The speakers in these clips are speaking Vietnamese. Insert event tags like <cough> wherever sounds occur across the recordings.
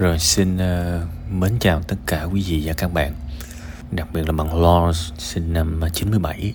Rồi xin uh, mến chào tất cả quý vị và các bạn. Đặc biệt là bạn Lars sinh năm 97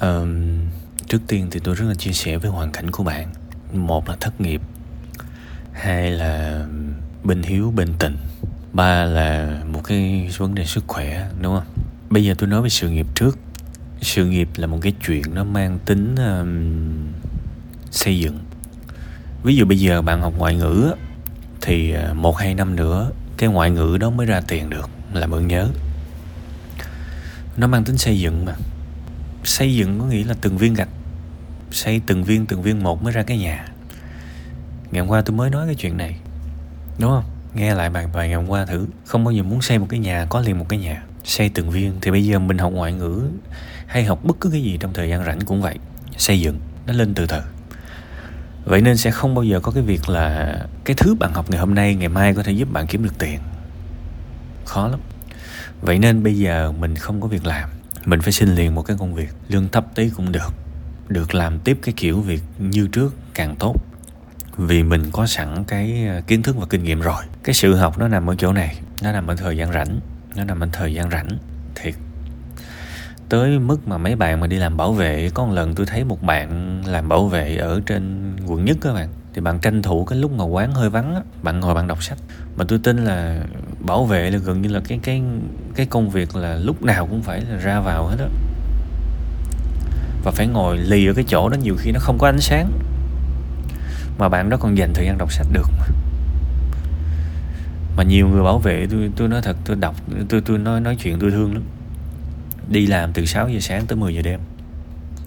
um, Trước tiên thì tôi rất là chia sẻ với hoàn cảnh của bạn. Một là thất nghiệp Hai là bên hiếu bên tình Ba là một cái vấn đề sức khỏe đúng không? Bây giờ tôi nói về sự nghiệp trước. Sự nghiệp là một cái chuyện nó mang tính um, xây dựng. Ví dụ bây giờ bạn học ngoại ngữ thì ờ, một hai năm nữa, cái ngoại ngữ đó mới ra tiền được là ơn nhớ. Nó mang tính xây dựng mà. Xây dựng có nghĩa là từng viên gạch. Xây từng viên từng viên một mới ra cái nhà. Ngày hôm qua tôi mới nói cái chuyện này, đúng không? Nghe lại bài bài ngày hôm qua thử. Không bao giờ muốn xây một cái nhà, có liền một cái nhà. Xây từng viên. Thì bây giờ mình học ngoại ngữ hay học bất cứ cái gì trong thời gian rảnh cũng vậy. Xây dựng, nó lên từ từ vậy nên sẽ không bao giờ có cái việc là cái thứ bạn học ngày hôm nay, ngày mai có thể giúp bạn kiếm được tiền. Khó lắm. Vậy nên bây giờ mình không có việc làm. Mình phải xin liền một cái công việc lương thấp tí cũng được. Được làm tiếp cái kiểu việc như trước càng tốt. Vì mình có sẵn cái ờ, kiến thức và kinh nghiệm rồi. Cái sự học nó nằm ở chỗ này. Nó nằm ở thời gian rảnh. Nó nằm ở thời gian rảnh. Thiệt tới mức mà mấy bạn mà đi làm bảo vệ có một lần tôi thấy một bạn làm bảo vệ ở trên quận nhất các bạn. Thì bạn tranh thủ cái lúc mà quán hơi vắng á, bạn ngồi bạn đọc sách. Mà tôi tin là bảo vệ là gần như là cái cái cái công việc là lúc nào cũng phải là ra vào hết á. Và phải ngồi lì ở cái chỗ đó nhiều khi nó không có ánh sáng. Mà bạn đó còn dành thời gian đọc sách được mà. Mà nhiều người bảo vệ tôi tôi nói thật tôi đọc tôi tôi nói nói chuyện tôi thương lắm đi làm từ 6 giờ sáng tới 10 giờ đêm.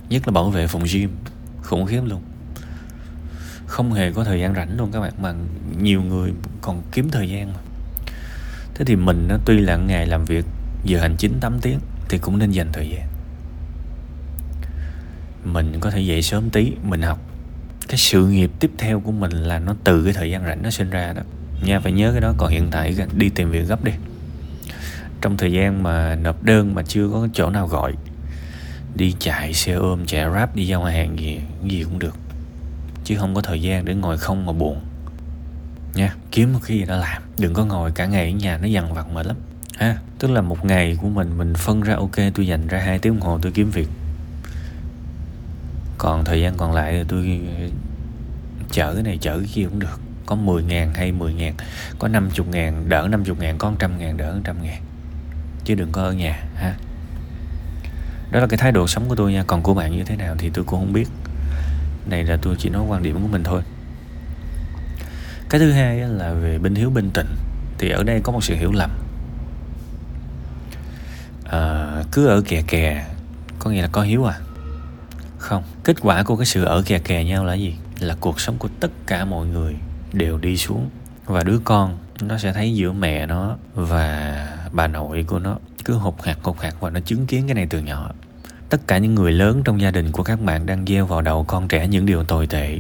Nhất là bảo vệ phòng gym, khủng khiếp luôn. Không hề có thời gian rảnh luôn các bạn, mà nhiều người còn kiếm thời gian mà. Thế thì mình nó tuy là ngày làm việc, giờ hành chính 8 tiếng, thì cũng nên dành thời gian. Mình có thể dậy sớm tí, mình học. Cái sự nghiệp tiếp theo của mình là nó từ cái thời gian rảnh nó sinh ra đó. Nha, phải nhớ cái đó, còn hiện tại đi tìm việc gấp đi trong thời gian mà nộp đơn mà chưa có chỗ nào gọi, đi chạy xe ôm, chạy rap đi giao hàng gì gì cũng được. Chứ không có thời gian để ngồi không mà buồn. Nha, kiếm một cái gì đó làm. Đừng có ngồi cả ngày ở nhà nó dằn vặt mệt lắm. Ha, tức là một ngày của mình mình phân ra ok, tôi dành ra hai tiếng đồng hồ tôi kiếm việc. Còn thời gian còn lại thì tôi chở cái này chở cái kia cũng được. Có 10 ngàn hay 10 ngàn, có 50 ngàn, đỡ 50 ngàn, có 100 ngàn, đỡ 100 ngàn chứ đừng có ở nhà ha. Đó là cái thái độ sống của tôi nha. Còn của bạn như thế nào thì tôi cũng không biết. Này là tôi chỉ nói quan điểm của mình thôi. Cái thứ hai là về bên hiếu bên tịnh. Thì ở đây có một sự hiểu lầm. À, cứ ở kè kè có nghĩa là có hiếu à? Không kết quả của cái sự ở kè kè nhau là gì? Là cuộc sống của tất cả mọi người đều đi xuống. Và đứa con nó sẽ thấy giữa mẹ nó và bà nội của nó cứ hụt hạt hụt hạt và nó chứng kiến cái này từ nhỏ. Tất cả những người lớn trong gia đình của các bạn đang gieo vào đầu con trẻ những điều tồi tệ.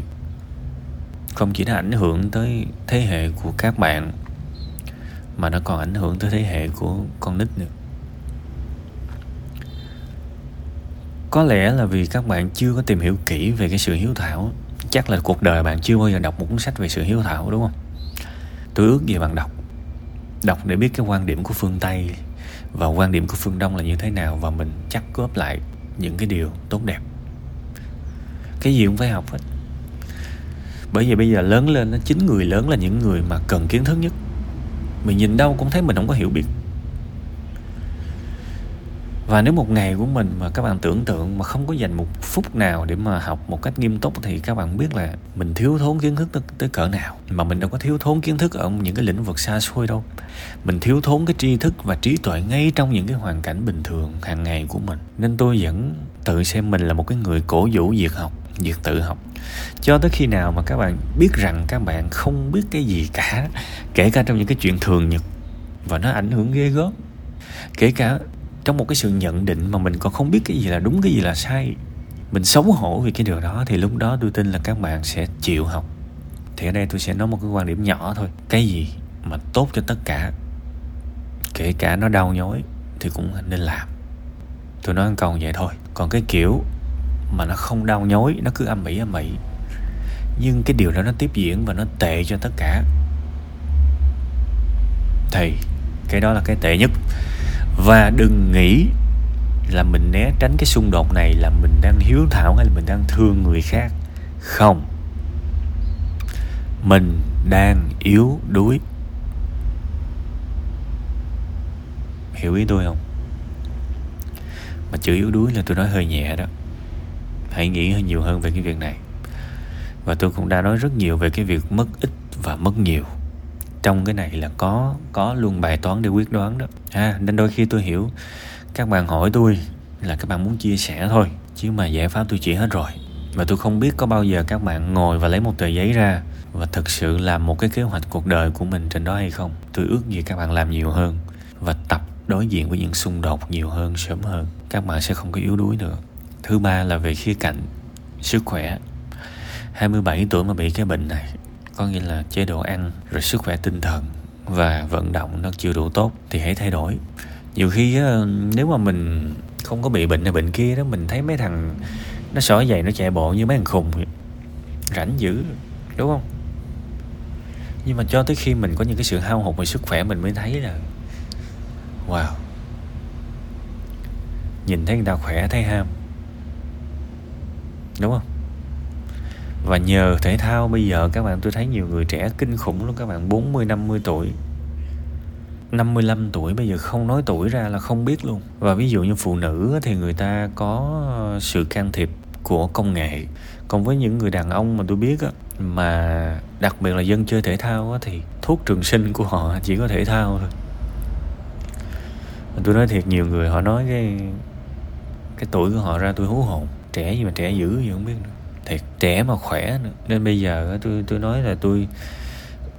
Không chỉ nó ảnh hưởng tới thế hệ của các bạn, mà nó còn ảnh hưởng tới thế hệ của con nít nữa. Có lẽ là vì các bạn chưa có tìm hiểu kỹ về cái sự hiếu thảo, chắc là cuộc đời bạn chưa bao giờ đọc một cuốn sách về sự hiếu thảo, đúng không? Tôi ước gì bạn đọc đọc để biết cái quan điểm của phương tây. Và quan điểm của phương đông là như thế nào, và mình chắc góp lại những cái điều tốt đẹp. Cái gì cũng phải học hết. Bởi vì bây giờ lớn lên chính người lớn là những người mà cần kiến thức nhất. Mình nhìn đâu cũng thấy mình không có hiểu biết và nếu một ngày của mình mà các bạn tưởng tượng mà không có dành một phút nào để mà học một cách nghiêm túc thì các bạn biết là mình thiếu thốn kiến thức tới, tới cỡ nào. Mà mình đâu có thiếu thốn kiến thức ở những cái lĩnh vực xa xôi đâu. Mình thiếu thốn cái tri thức và trí tuệ ngay trong những cái hoàn cảnh bình thường hàng ngày của mình. Nên tôi vẫn tự xem mình là một cái người cổ vũ việc học việc tự học. Cho tới khi nào mà các bạn biết rằng các bạn không biết cái gì cả kể cả trong những cái chuyện thường nhật và nó ảnh hưởng ghê gớm. Kể cả trong một cái sự nhận định mà mình còn không biết cái gì là đúng, cái gì là sai, mình xấu hổ vì cái điều đó, thì lúc đó tôi tin là các bạn sẽ chịu học. Thì ở đây tôi sẽ nói một cái quan điểm nhỏ thôi. Cái gì mà tốt cho tất cả, kể cả nó đau nhói, thì cũng nên làm. Tôi nói câu vậy thôi. Còn cái kiểu mà nó không đau nhói, nó cứ âm ỉ âm ỉ, nhưng cái điều đó nó tiếp diễn và nó tệ cho tất cả, thì cái đó là cái tệ nhất và đừng nghĩ là mình né tránh cái xung đột này là mình đang hiếu thảo hay là mình đang thương người khác. Không. Mình đang yếu đuối. Hiểu ý tôi không? Mà chữ yếu đuối là tôi nói hơi nhẹ đó. Hãy nghĩ hơi nhiều hơn về cái việc này. Và tôi cũng đã nói rất nhiều về cái việc mất ít và mất nhiều trong cái này là có có luôn bài toán để quyết đoán đó. À nên đôi khi tôi hiểu, các bạn hỏi tôi là các bạn muốn chia sẻ thôi, chứ mà giải pháp tôi chỉ hết rồi. Và tôi không biết có bao giờ các bạn ngồi và lấy một tờ giấy ra và thực sự làm một cái kế hoạch cuộc đời của mình trên đó hay không. Tôi ước gì các bạn làm nhiều hơn và tập đối diện với những xung đột nhiều hơn sớm hơn. Các bạn sẽ không có yếu đuối nữa thứ ba là về khía cạnh sức khỏe. 27 tuổi mà bị cái bệnh này có nghĩa là chế độ ăn, rồi sức khỏe tinh thần và vận động nó chưa đủ tốt thì hãy thay đổi. Nhiều khi nếu mà mình không có bị bệnh này bệnh kia đó, mình thấy mấy thằng nó xỏ giày, nó chạy bộ như mấy thằng khùng, rảnh dữ, đúng không? Nhưng mà cho tới khi mình có những cái sự hao hụt về sức khỏe, mình mới thấy là, wow. Nhìn thấy người ta khỏe, thấy ham. Đúng không? Và nhờ thể thao bây giờ, các bạn, tôi thấy nhiều người trẻ kinh khủng luôn các bạn. 40 50 tuổi. 55 tuổi, bây giờ không nói tuổi ra là không biết luôn. Và ví dụ như phụ nữ thì người ta có sự can thiệp của công nghệ. Còn với những người đàn ông mà tôi biết á, mà đặc biệt là dân chơi thể thao á, thì thuốc trường sinh của họ chỉ có thể thao thôi. Tôi nói thiệt, nhiều người họ nói cái cái tuổi của họ ra tôi hú hồn. Trẻ gì mà trẻ dữ gì không biết nữa thiệt, trẻ mà khỏe nữa. Nên bây giờ tôi tôi nói là tôi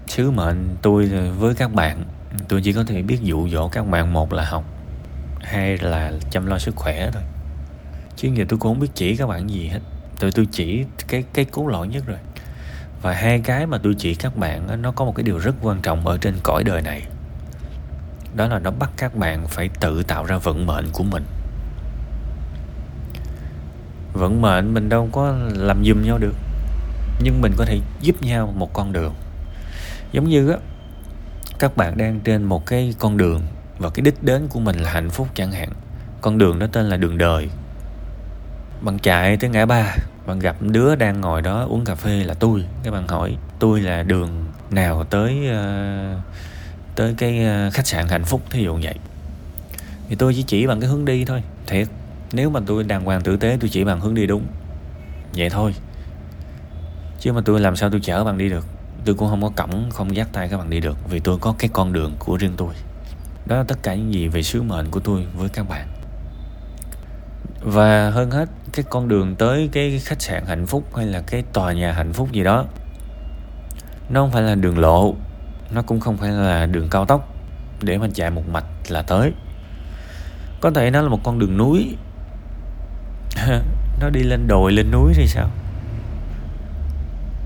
sứ mệnh tôi với các bạn. Tôi chỉ có thể biết dụ dỗ các bạn một là học, hai là chăm lo sức khỏe thôi. Chứ giờ tôi cũng không biết chỉ các bạn gì hết. Tôi tôi chỉ cái cái cốt lõi nhất rồi. Và hai cái mà tôi chỉ các bạn nó có một cái điều rất quan trọng ở trên cõi đời này. Đó là nó bắt các bạn phải tự tạo ra vận mệnh của mình vận mệnh mình đâu có làm giùm nhau được. Nhưng mình có thể giúp nhau một con đường. Giống như á các bạn đang trên một cái con đường và cái đích đến của mình là hạnh phúc chẳng hạn. Con đường đó tên là đường đời. Bạn chạy tới ngã ba bạn gặp đứa đang ngồi đó uống cà phê là tôi. Các bạn hỏi tôi là đường nào tới uh, tới cái ờ, khách sạn hạnh phúc? Thí dụ vậy. Thì tôi chỉ chỉ bằng cái hướng đi thôi thiệt nếu mà tôi đàng hoàng tử tế, tôi chỉ bằng hướng đi đúng. Vậy thôi. Chứ mà tôi làm sao tôi chở bạn đi được? Tôi cũng không có cổng không dắt tay các bạn đi được, vì tôi có cái con đường của riêng tôi. Đó là tất cả những gì về sứ mệnh của tôi với các bạn. Và hơn hết, cái con đường tới cái khách sạn hạnh phúc hay là cái tòa nhà hạnh phúc gì đó, nó không phải là đường lộ, nó cũng không phải là đường cao tốc để mà chạy một mạch là tới. Có thể nó là một con đường núi <laughs> nó đi lên đồi, lên núi thì sao?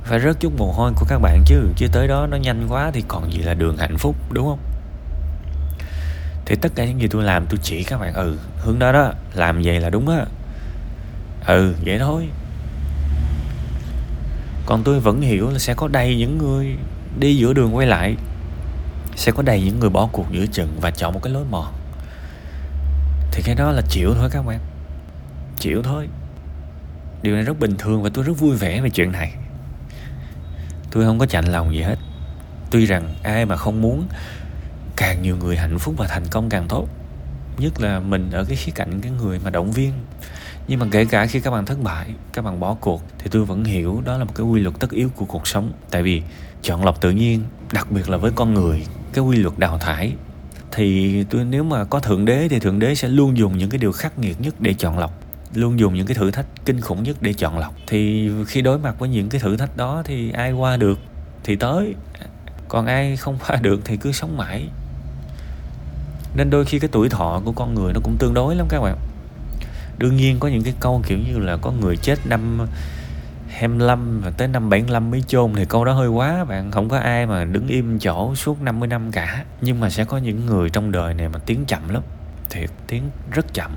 Phải rớt chút mồ hôi của các bạn chứ chứ tới đó nó nhanh quá thì còn gì là đường hạnh phúc, đúng không? Thì tất cả những gì tôi làm, tôi chỉ các bạn ừ hướng đó đó, làm vậy là đúng á. Ừ vậy thôi. Còn tôi vẫn hiểu là sẽ có đầy những người đi giữa đường quay lại. Sẽ có đầy những người bỏ cuộc giữa chừng và chọn một cái lối mòn. Thì cái đó là chịu thôi các bạn chịu thôi. Điều này rất bình thường và tôi rất vui vẻ về chuyện này. Tôi không có chạnh lòng gì hết. Tuy rằng ai mà không muốn, càng nhiều người hạnh phúc và thành công càng tốt. Nhất là mình ở cái khía cạnh cái người mà động viên. Nhưng mà kể cả khi các bạn thất bại, các bạn bỏ cuộc, thì tôi vẫn hiểu đó là một cái quy luật tất yếu của cuộc sống. Tại vì chọn lọc tự nhiên, đặc biệt là với con người, cái quy luật đào thải, thì tôi nếu mà có thượng đế thì thượng đế sẽ luôn dùng những cái điều khắc nghiệt nhất để chọn lọc luôn dùng những cái thử thách kinh khủng nhất để chọn lọc. Thì khi đối mặt với những cái thử thách đó thì ai qua được thì tới. Còn ai không qua được thì cứ sống mãi. Nên đôi khi cái tuổi thọ của con người nó cũng tương đối lắm các bạn. Đương nhiên có những cái câu kiểu như là có người chết năm 25 và tới năm 75 mới chôn thì câu đó hơi quá bạn. Không có ai mà đứng im chỗ suốt 50 năm cả. Nhưng mà sẽ có những người trong đời này mà tiến chậm lắm. Thiệt, tiến rất chậm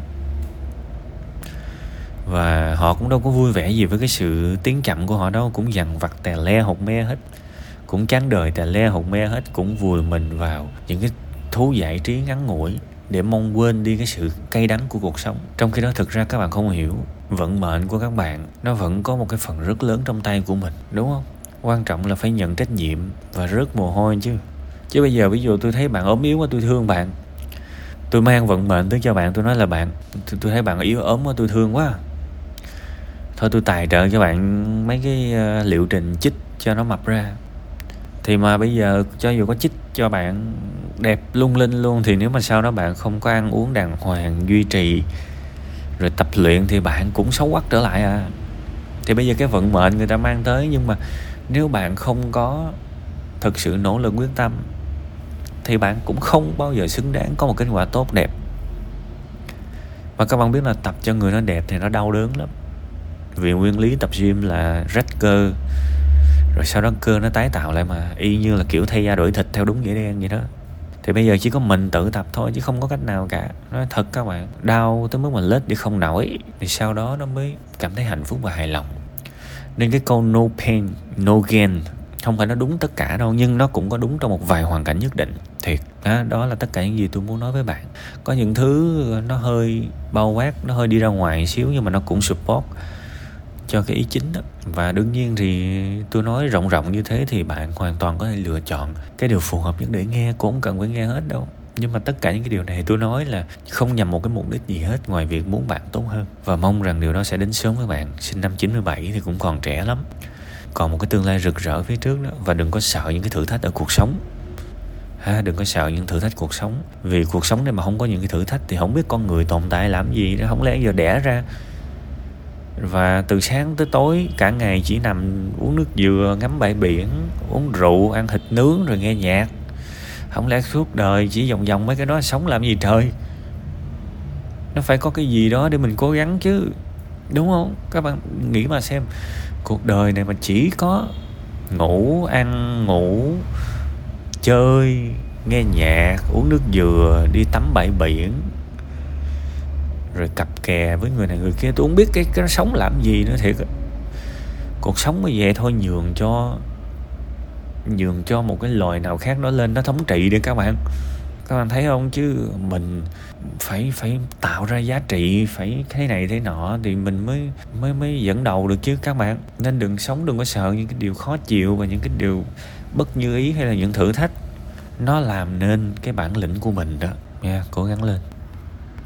và họ cũng đâu có vui vẻ gì với cái sự tiến chậm của họ đâu cũng dằn vặt tè le hột me hết. Cũng chán đời tè le hột me hết cũng vùi mình vào những cái thú giải trí ngắn ngủi để mong quên đi cái sự cay đắng của cuộc sống. Trong khi đó thực ra các bạn không hiểu vận mệnh của các bạn nó vẫn có một cái phần rất lớn trong tay của mình đúng không? Quan trọng là phải nhận trách nhiệm và rớt mồ hôi chứ. Chứ bây giờ ví dụ tôi thấy bạn ốm yếu quá tôi thương bạn. Tôi mang vận mệnh tới cho bạn tôi nói là bạn tôi, tôi thấy bạn yếu ốm quá tôi thương quá thôi tôi tài trợ cho bạn mấy cái ờ, liệu trình chích cho nó mập ra. Thì mà bây giờ cho dù có chích cho bạn đẹp lung linh luôn, thì nếu mà sau đó bạn không có ăn uống đàng hoàng, duy trì, rồi tập luyện thì bạn cũng xấu quắc trở lại à. Thì bây giờ cái vận mệnh người ta mang tới, nhưng mà nếu bạn không có thực sự nỗ lực quyết tâm, thì bạn cũng không bao giờ xứng đáng có một kết quả tốt đẹp. Và các bạn biết là tập cho người nó đẹp thì nó đau đớn lắm vì nguyên lý tập gym là rách cơ rồi sau đó cơ nó tái tạo lại mà y như là kiểu thay da đổi thịt theo đúng nghĩa đen vậy đó. Thì bây giờ chỉ có mình tự tập thôi chứ không có cách nào cả. Nói thật các bạn đau tới mức mà lết đi không nổi thì sau đó nó mới cảm thấy hạnh phúc và hài lòng. Nên cái câu no pain no gain không phải nó đúng tất cả đâu nhưng nó cũng có đúng trong một vài hoàn cảnh nhất định. Thiệt đó, đó là tất cả những gì tôi muốn nói với bạn. Có những thứ nó hơi bao quát nó hơi đi ra ngoài xíu nhưng mà nó cũng support cho cái ý chính đó. Và đương nhiên thì tôi nói rộng rộng như thế thì bạn hoàn toàn có thể lựa chọn cái điều phù hợp nhất để nghe, cũng không cần phải nghe hết đâu. Nhưng mà tất cả những cái điều này tôi nói là không nhằm một cái mục đích gì hết, ngoài việc muốn bạn tốt hơn. Và mong rằng điều đó sẽ đến sớm với bạn. Sinh năm 97 thì cũng còn trẻ lắm. Còn một cái tương lai rực rỡ phía trước đó, và đừng có sợ những cái thử thách ở cuộc sống. Ha, đừng có sợ những thử thách cuộc sống. Vì cuộc sống này mà không có những cái thử thách thì không biết con người tồn tại làm gì đó. Không lẽ giờ đẻ ra và từ sáng tới tối, cả ngày chỉ nằm uống nước dừa, ngắm bãi biển, uống rượu, ăn thịt nướng rồi nghe nhạc. Không lẽ suốt đời chỉ vòng vòng mấy cái đó sống làm gì trời? Nó phải có cái gì đó để mình cố gắng chứ, đúng không? Các bạn nghĩ mà xem, cuộc đời này mà chỉ có ngủ, ăn, ngủ, chơi, nghe nhạc, uống nước dừa, đi tắm bãi biển rồi cặp kè với người này người kia, tôi không biết cái cái sống làm gì nữa, thiệt cuộc sống như vậy thôi, nhường cho nhường cho một cái loài nào khác nó lên, nó thống trị đi các bạn. Các bạn thấy không? Chứ mình phải phải tạo ra giá trị, phải thế này thế nọ thì mình mới mới mới dẫn đầu được chứ các bạn. Nên đừng sống, đừng có sợ những cái điều khó chịu và những cái điều bất như ý hay là những thử thách. Nó làm nên cái bản lĩnh của mình đó. Nha, cố gắng lên.